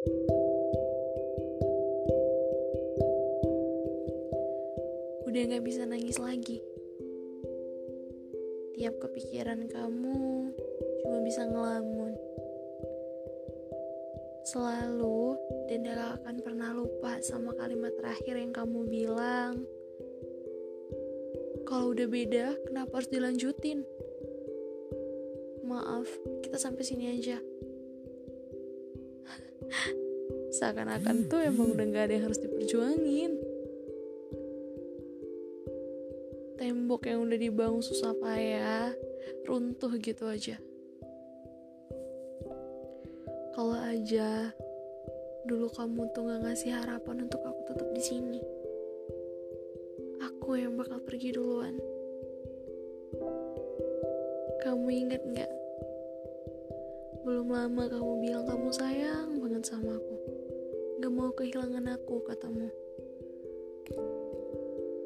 Udah gak bisa nangis lagi. Tiap kepikiran kamu cuma bisa ngelamun. Selalu dan gak akan pernah lupa sama kalimat terakhir yang kamu bilang. Kalau udah beda, kenapa harus dilanjutin? Maaf, kita sampai sini aja. Seakan-akan tuh emang udah gak ada yang harus diperjuangin. Tembok yang udah dibangun susah payah, runtuh gitu aja. Kalau aja dulu kamu tuh gak ngasih harapan untuk aku tetap di sini aku yang bakal pergi duluan. Kamu inget gak? Belum lama kamu bilang kamu sayang banget sama aku. Gak mau kehilangan aku, katamu.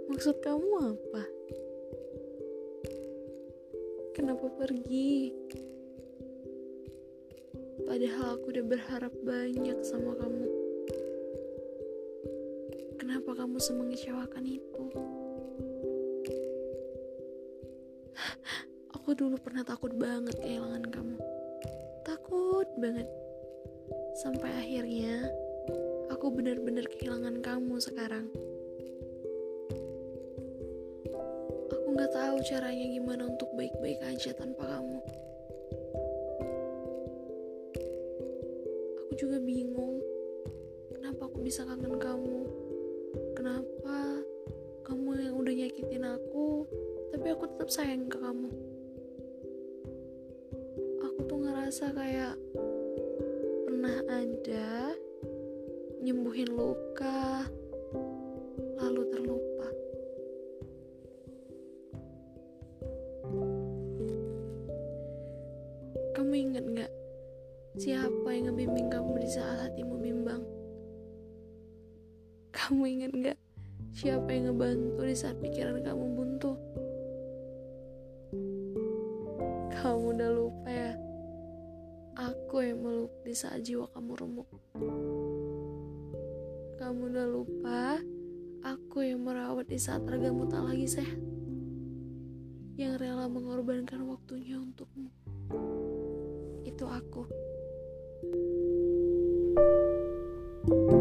Maksud kamu apa? Kenapa pergi? Padahal aku udah berharap banyak sama kamu. Kenapa kamu semengecewakan itu? Aku dulu pernah takut banget kehilangan kamu. Takut banget. Sampai akhirnya aku benar-benar kehilangan kamu sekarang. Aku nggak tahu caranya gimana untuk baik-baik aja tanpa kamu. Aku juga bingung kenapa aku bisa kangen kamu. Kenapa kamu yang udah nyakitin aku, tapi aku tetap sayang ke kamu. Aku tuh ngerasa kayak pernah ada nyembuhin luka, lalu terlupa. Kamu inget gak siapa yang ngebimbing kamu di saat hatimu bimbang? Kamu inget gak siapa yang ngebantu di saat pikiran kamu Aku yang meluk di saat jiwa kamu remuk. Kamu udah lupa, aku yang merawat di saat ragamu tak lagi sehat. Yang rela mengorbankan waktunya untukmu. Itu aku. thank you